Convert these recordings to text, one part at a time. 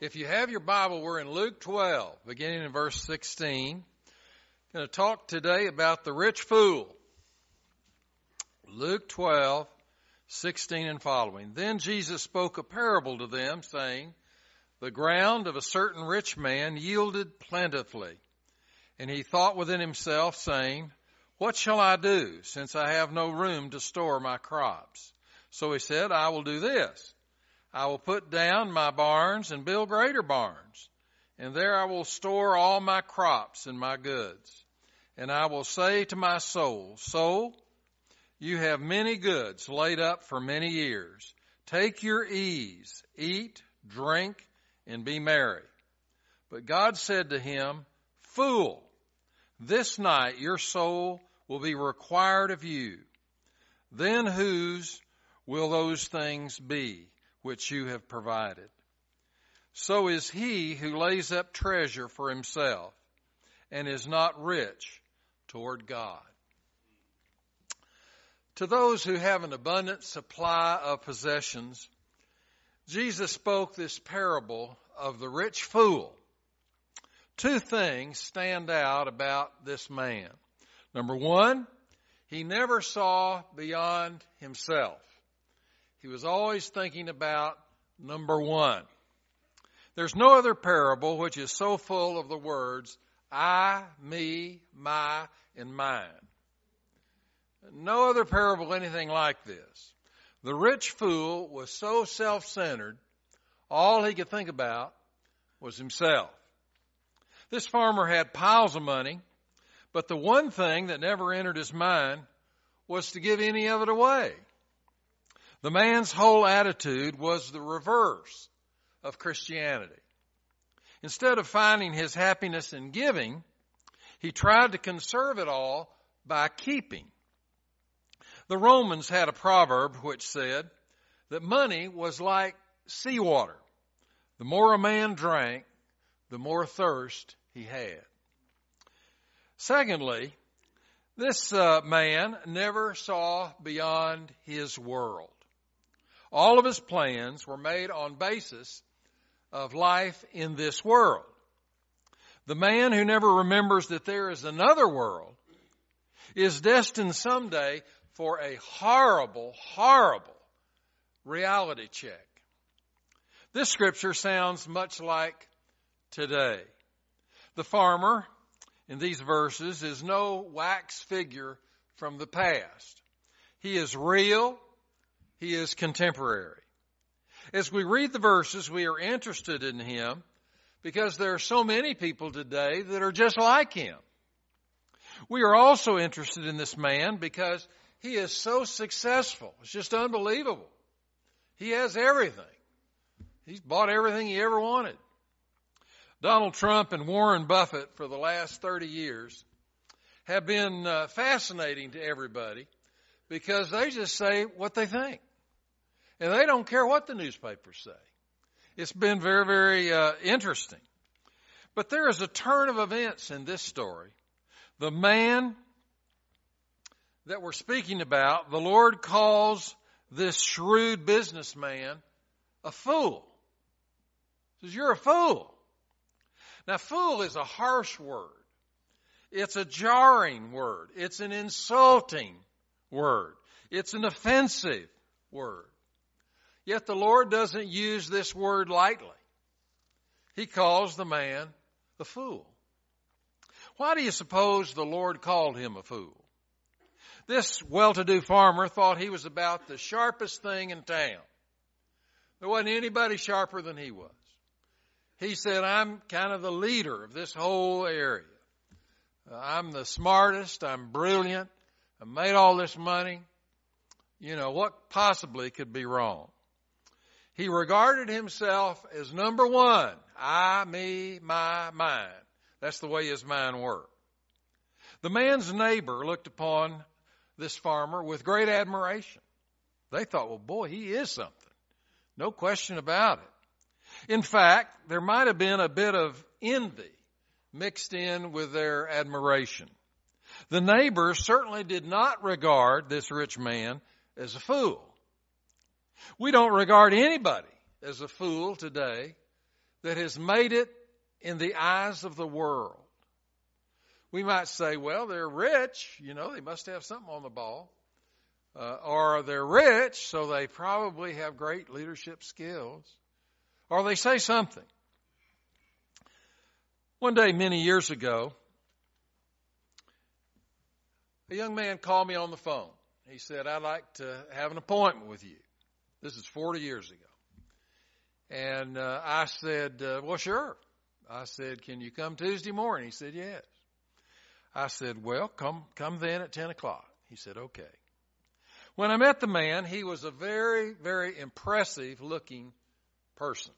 If you have your Bible, we're in Luke 12, beginning in verse 16. I'm going to talk today about the rich fool. Luke 12, 16 and following. Then Jesus spoke a parable to them, saying, The ground of a certain rich man yielded plentifully. And he thought within himself, saying, What shall I do, since I have no room to store my crops? So he said, I will do this. I will put down my barns and build greater barns, and there I will store all my crops and my goods. And I will say to my soul, Soul, you have many goods laid up for many years. Take your ease, eat, drink, and be merry. But God said to him, Fool, this night your soul will be required of you. Then whose will those things be? Which you have provided. So is he who lays up treasure for himself and is not rich toward God. To those who have an abundant supply of possessions, Jesus spoke this parable of the rich fool. Two things stand out about this man. Number one, he never saw beyond himself. He was always thinking about number one. There's no other parable which is so full of the words I, me, my, and mine. No other parable anything like this. The rich fool was so self-centered, all he could think about was himself. This farmer had piles of money, but the one thing that never entered his mind was to give any of it away. The man's whole attitude was the reverse of Christianity. Instead of finding his happiness in giving, he tried to conserve it all by keeping. The Romans had a proverb which said that money was like seawater. The more a man drank, the more thirst he had. Secondly, this uh, man never saw beyond his world. All of his plans were made on basis of life in this world. The man who never remembers that there is another world is destined someday for a horrible, horrible reality check. This scripture sounds much like today. The farmer in these verses is no wax figure from the past. He is real he is contemporary. As we read the verses, we are interested in him because there are so many people today that are just like him. We are also interested in this man because he is so successful. It's just unbelievable. He has everything. He's bought everything he ever wanted. Donald Trump and Warren Buffett for the last 30 years have been uh, fascinating to everybody because they just say what they think. And they don't care what the newspapers say. It's been very, very uh, interesting. But there is a turn of events in this story. The man that we're speaking about, the Lord calls this shrewd businessman a fool. He says, You're a fool. Now, fool is a harsh word. It's a jarring word. It's an insulting word. It's an offensive word. Yet the Lord doesn't use this word lightly. He calls the man a fool. Why do you suppose the Lord called him a fool? This well-to-do farmer thought he was about the sharpest thing in town. There wasn't anybody sharper than he was. He said, I'm kind of the leader of this whole area. I'm the smartest. I'm brilliant. I made all this money. You know, what possibly could be wrong? He regarded himself as number one. I, me, my, mine. That's the way his mind worked. The man's neighbor looked upon this farmer with great admiration. They thought, well, boy, he is something. No question about it. In fact, there might have been a bit of envy mixed in with their admiration. The neighbors certainly did not regard this rich man as a fool. We don't regard anybody as a fool today that has made it in the eyes of the world. We might say, well, they're rich, you know, they must have something on the ball. Uh, or they're rich, so they probably have great leadership skills. Or they say something. One day, many years ago, a young man called me on the phone. He said, I'd like to have an appointment with you. This is 40 years ago. And uh, I said, uh, well, sure. I said, can you come Tuesday morning? He said, yes. I said, well, come, come then at 10 o'clock. He said, okay. When I met the man, he was a very, very impressive looking person.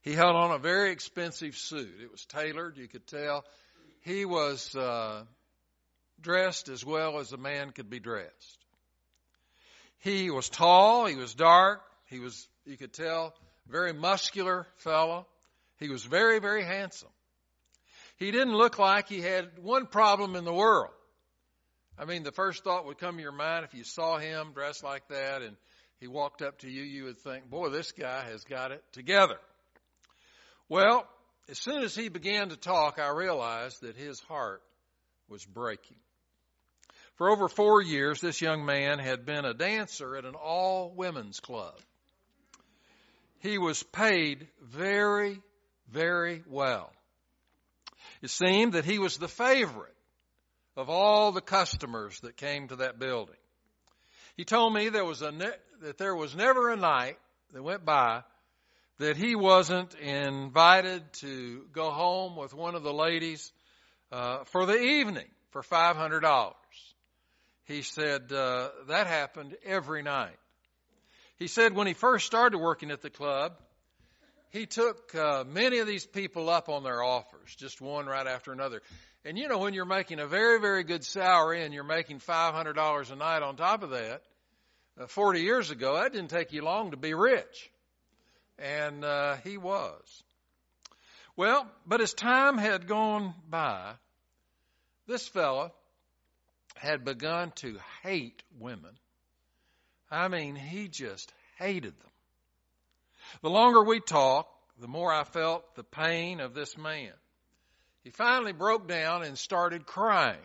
He held on a very expensive suit. It was tailored, you could tell. He was uh, dressed as well as a man could be dressed. He was tall, he was dark, he was, you could tell, very muscular fellow. He was very, very handsome. He didn't look like he had one problem in the world. I mean, the first thought would come to your mind if you saw him dressed like that and he walked up to you, you would think, boy, this guy has got it together. Well, as soon as he began to talk, I realized that his heart was breaking. For over four years, this young man had been a dancer at an all women's club. He was paid very, very well. It seemed that he was the favorite of all the customers that came to that building. He told me there was a ne- that there was never a night that went by that he wasn't invited to go home with one of the ladies uh, for the evening for five hundred dollars. He said uh, that happened every night. He said when he first started working at the club, he took uh, many of these people up on their offers, just one right after another. And you know, when you're making a very, very good salary and you're making $500 a night on top of that, uh, 40 years ago, that didn't take you long to be rich. And uh, he was. Well, but as time had gone by, this fellow had begun to hate women. I mean, he just hated them. The longer we talked, the more I felt the pain of this man. He finally broke down and started crying.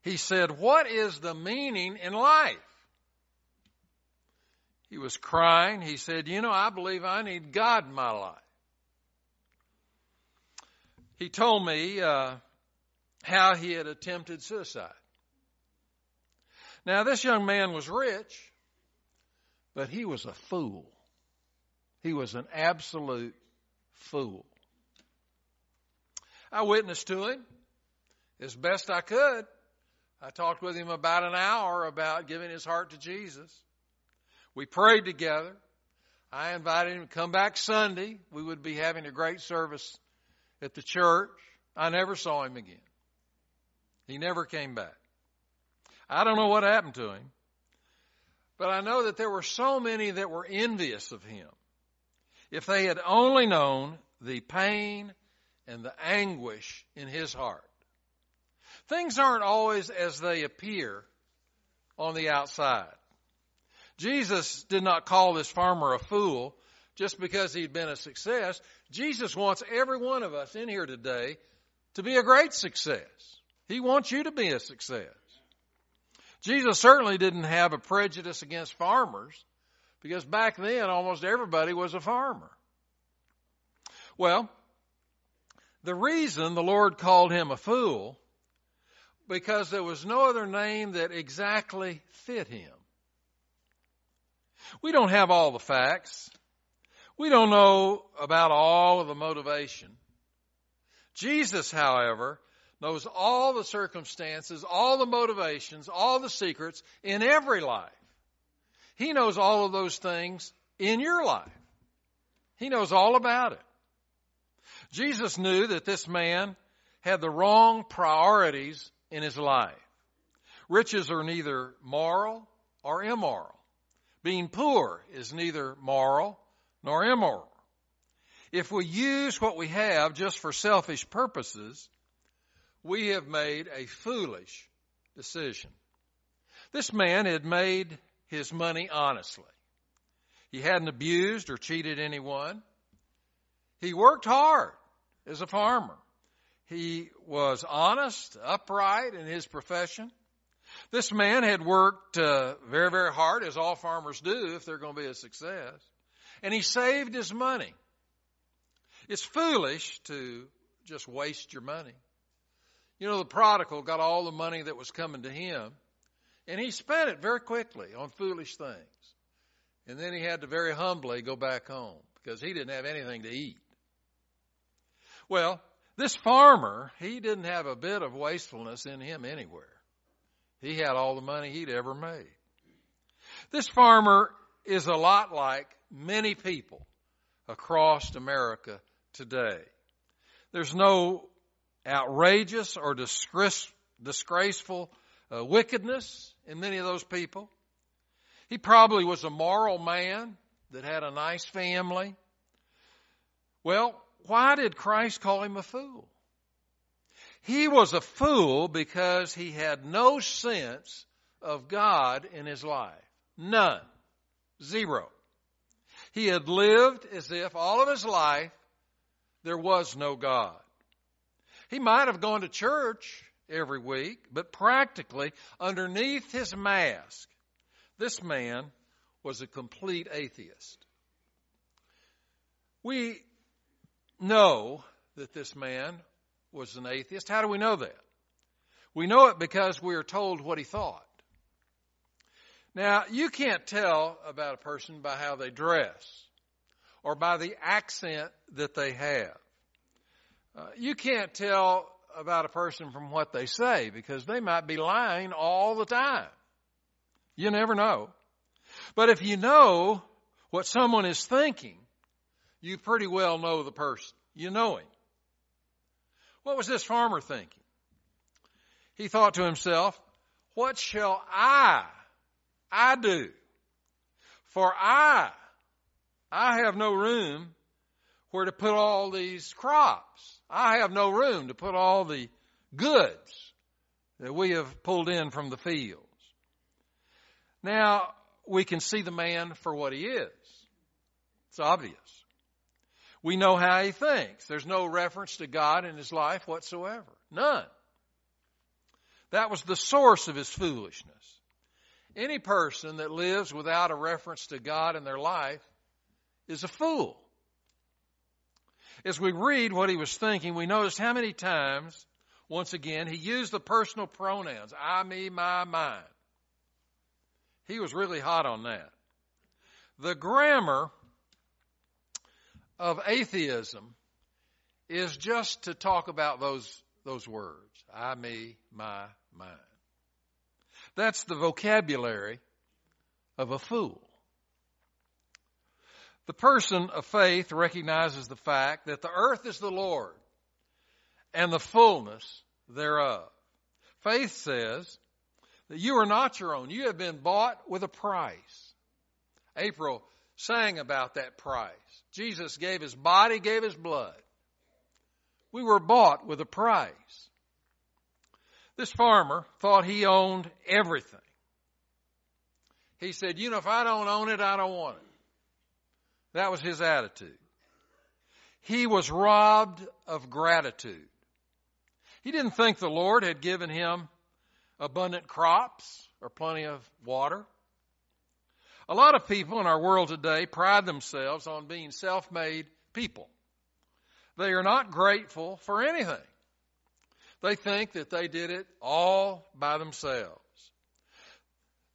He said, What is the meaning in life? He was crying. He said, You know, I believe I need God in my life. He told me uh, how he had attempted suicide. Now, this young man was rich, but he was a fool. He was an absolute fool. I witnessed to him as best I could. I talked with him about an hour about giving his heart to Jesus. We prayed together. I invited him to come back Sunday. We would be having a great service at the church. I never saw him again. He never came back. I don't know what happened to him, but I know that there were so many that were envious of him if they had only known the pain and the anguish in his heart. Things aren't always as they appear on the outside. Jesus did not call this farmer a fool just because he'd been a success. Jesus wants every one of us in here today to be a great success. He wants you to be a success. Jesus certainly didn't have a prejudice against farmers. Because back then, almost everybody was a farmer. Well, the reason the Lord called him a fool, because there was no other name that exactly fit him. We don't have all the facts. We don't know about all of the motivation. Jesus, however, knows all the circumstances, all the motivations, all the secrets in every life. He knows all of those things in your life. He knows all about it. Jesus knew that this man had the wrong priorities in his life. Riches are neither moral or immoral. Being poor is neither moral nor immoral. If we use what we have just for selfish purposes, we have made a foolish decision. This man had made his money honestly. He hadn't abused or cheated anyone. He worked hard as a farmer. He was honest, upright in his profession. This man had worked uh, very, very hard, as all farmers do if they're going to be a success. And he saved his money. It's foolish to just waste your money. You know, the prodigal got all the money that was coming to him, and he spent it very quickly on foolish things. And then he had to very humbly go back home because he didn't have anything to eat. Well, this farmer, he didn't have a bit of wastefulness in him anywhere. He had all the money he'd ever made. This farmer is a lot like many people across America today. There's no outrageous or disgrace, disgraceful uh, wickedness in many of those people. He probably was a moral man that had a nice family. Well, why did Christ call him a fool? He was a fool because he had no sense of God in his life. None. Zero. He had lived as if all of his life there was no God. He might have gone to church every week, but practically underneath his mask, this man was a complete atheist. We know that this man was an atheist. How do we know that? We know it because we are told what he thought. Now, you can't tell about a person by how they dress or by the accent that they have. Uh, you can't tell about a person from what they say because they might be lying all the time. You never know. But if you know what someone is thinking, you pretty well know the person. You know him. What was this farmer thinking? He thought to himself, what shall I, I do? For I I have no room where to put all these crops. I have no room to put all the goods that we have pulled in from the fields. Now, we can see the man for what he is. It's obvious. We know how he thinks. There's no reference to God in his life whatsoever. None. That was the source of his foolishness. Any person that lives without a reference to God in their life is a fool. As we read what he was thinking, we noticed how many times, once again, he used the personal pronouns I, me, my, mine. He was really hot on that. The grammar of atheism is just to talk about those, those words I, me, my, mine. That's the vocabulary of a fool. The person of faith recognizes the fact that the earth is the Lord and the fullness thereof. Faith says that you are not your own. You have been bought with a price. April sang about that price. Jesus gave his body, gave his blood. We were bought with a price. This farmer thought he owned everything. He said, you know, if I don't own it, I don't want it. That was his attitude. He was robbed of gratitude. He didn't think the Lord had given him abundant crops or plenty of water. A lot of people in our world today pride themselves on being self-made people. They are not grateful for anything. They think that they did it all by themselves.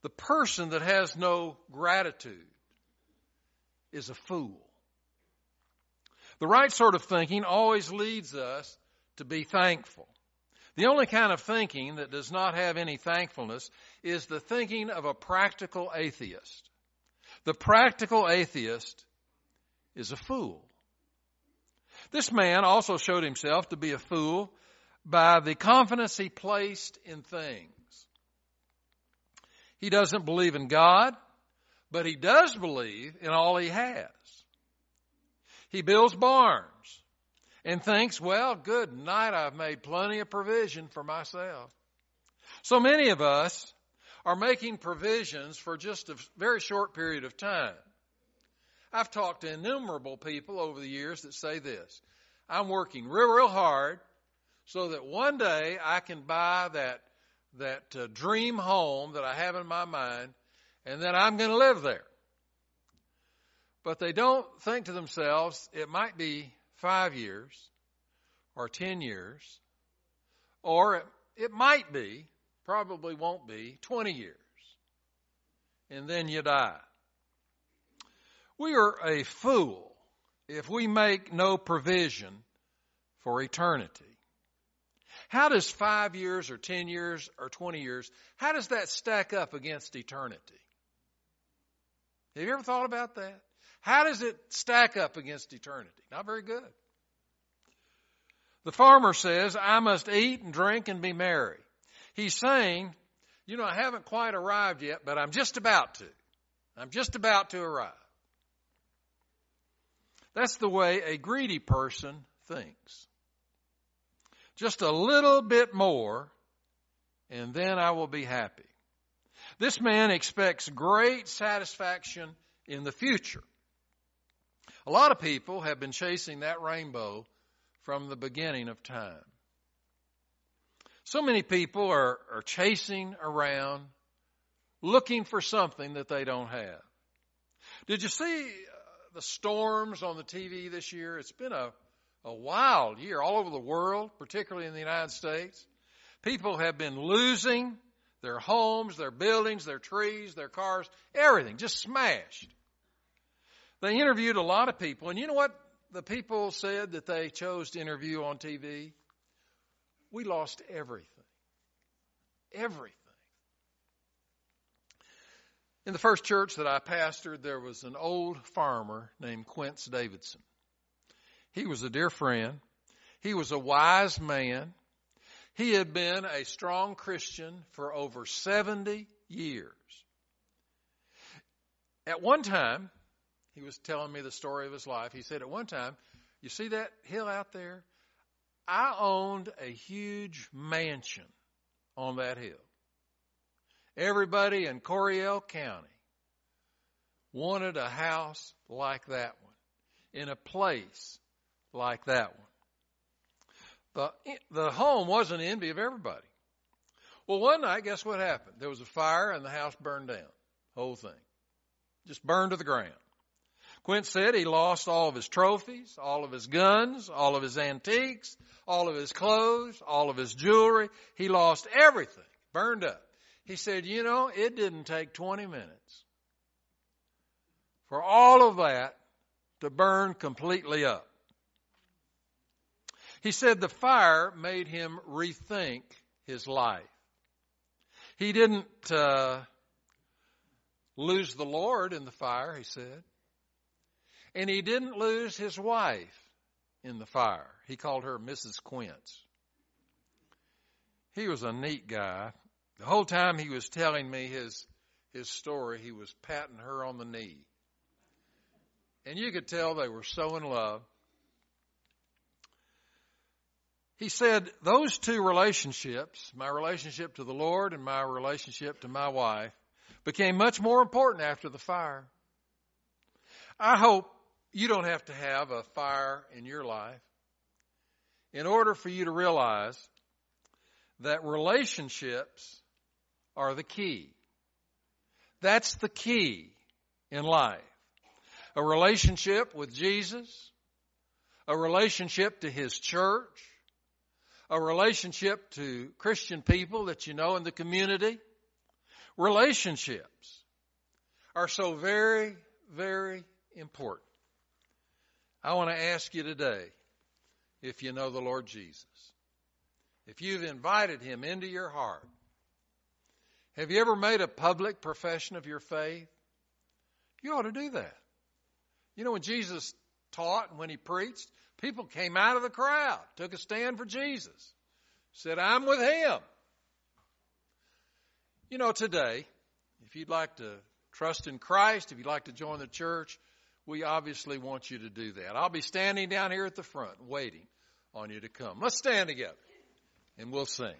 The person that has no gratitude is a fool. The right sort of thinking always leads us to be thankful. The only kind of thinking that does not have any thankfulness is the thinking of a practical atheist. The practical atheist is a fool. This man also showed himself to be a fool by the confidence he placed in things. He doesn't believe in God but he does believe in all he has. He builds barns and thinks, well, good night, I've made plenty of provision for myself. So many of us are making provisions for just a very short period of time. I've talked to innumerable people over the years that say this. I'm working real, real hard so that one day I can buy that, that uh, dream home that I have in my mind and then I'm going to live there. But they don't think to themselves, it might be five years or ten years, or it, it might be, probably won't be, 20 years. And then you die. We are a fool if we make no provision for eternity. How does five years or ten years or twenty years, how does that stack up against eternity? Have you ever thought about that? How does it stack up against eternity? Not very good. The farmer says, I must eat and drink and be merry. He's saying, you know, I haven't quite arrived yet, but I'm just about to. I'm just about to arrive. That's the way a greedy person thinks. Just a little bit more, and then I will be happy. This man expects great satisfaction in the future. A lot of people have been chasing that rainbow from the beginning of time. So many people are, are chasing around looking for something that they don't have. Did you see uh, the storms on the TV this year? It's been a, a wild year all over the world, particularly in the United States. People have been losing their homes, their buildings, their trees, their cars, everything just smashed. They interviewed a lot of people, and you know what the people said that they chose to interview on TV? We lost everything. Everything. In the first church that I pastored, there was an old farmer named Quince Davidson. He was a dear friend. He was a wise man. He had been a strong Christian for over 70 years. At one time, he was telling me the story of his life. He said at one time, You see that hill out there? I owned a huge mansion on that hill. Everybody in Coryell County wanted a house like that one, in a place like that one. The, the home was an envy of everybody. Well, one night, guess what happened? There was a fire and the house burned down. Whole thing. Just burned to the ground. Quint said he lost all of his trophies, all of his guns, all of his antiques, all of his clothes, all of his jewelry. He lost everything, burned up. He said, you know, it didn't take 20 minutes for all of that to burn completely up. He said the fire made him rethink his life. He didn't uh, lose the Lord in the fire, he said. And he didn't lose his wife in the fire. He called her Mrs. Quince. He was a neat guy. The whole time he was telling me his his story, he was patting her on the knee. And you could tell they were so in love. He said, those two relationships, my relationship to the Lord and my relationship to my wife, became much more important after the fire. I hope you don't have to have a fire in your life in order for you to realize that relationships are the key. That's the key in life. A relationship with Jesus, a relationship to His church, a relationship to Christian people that you know in the community. Relationships are so very, very important. I want to ask you today if you know the Lord Jesus. If you've invited him into your heart, have you ever made a public profession of your faith? You ought to do that. You know, when Jesus taught and when he preached, people came out of the crowd, took a stand for Jesus, said, I'm with him. You know, today, if you'd like to trust in Christ, if you'd like to join the church, we obviously want you to do that. I'll be standing down here at the front waiting on you to come. Let's stand together and we'll sing.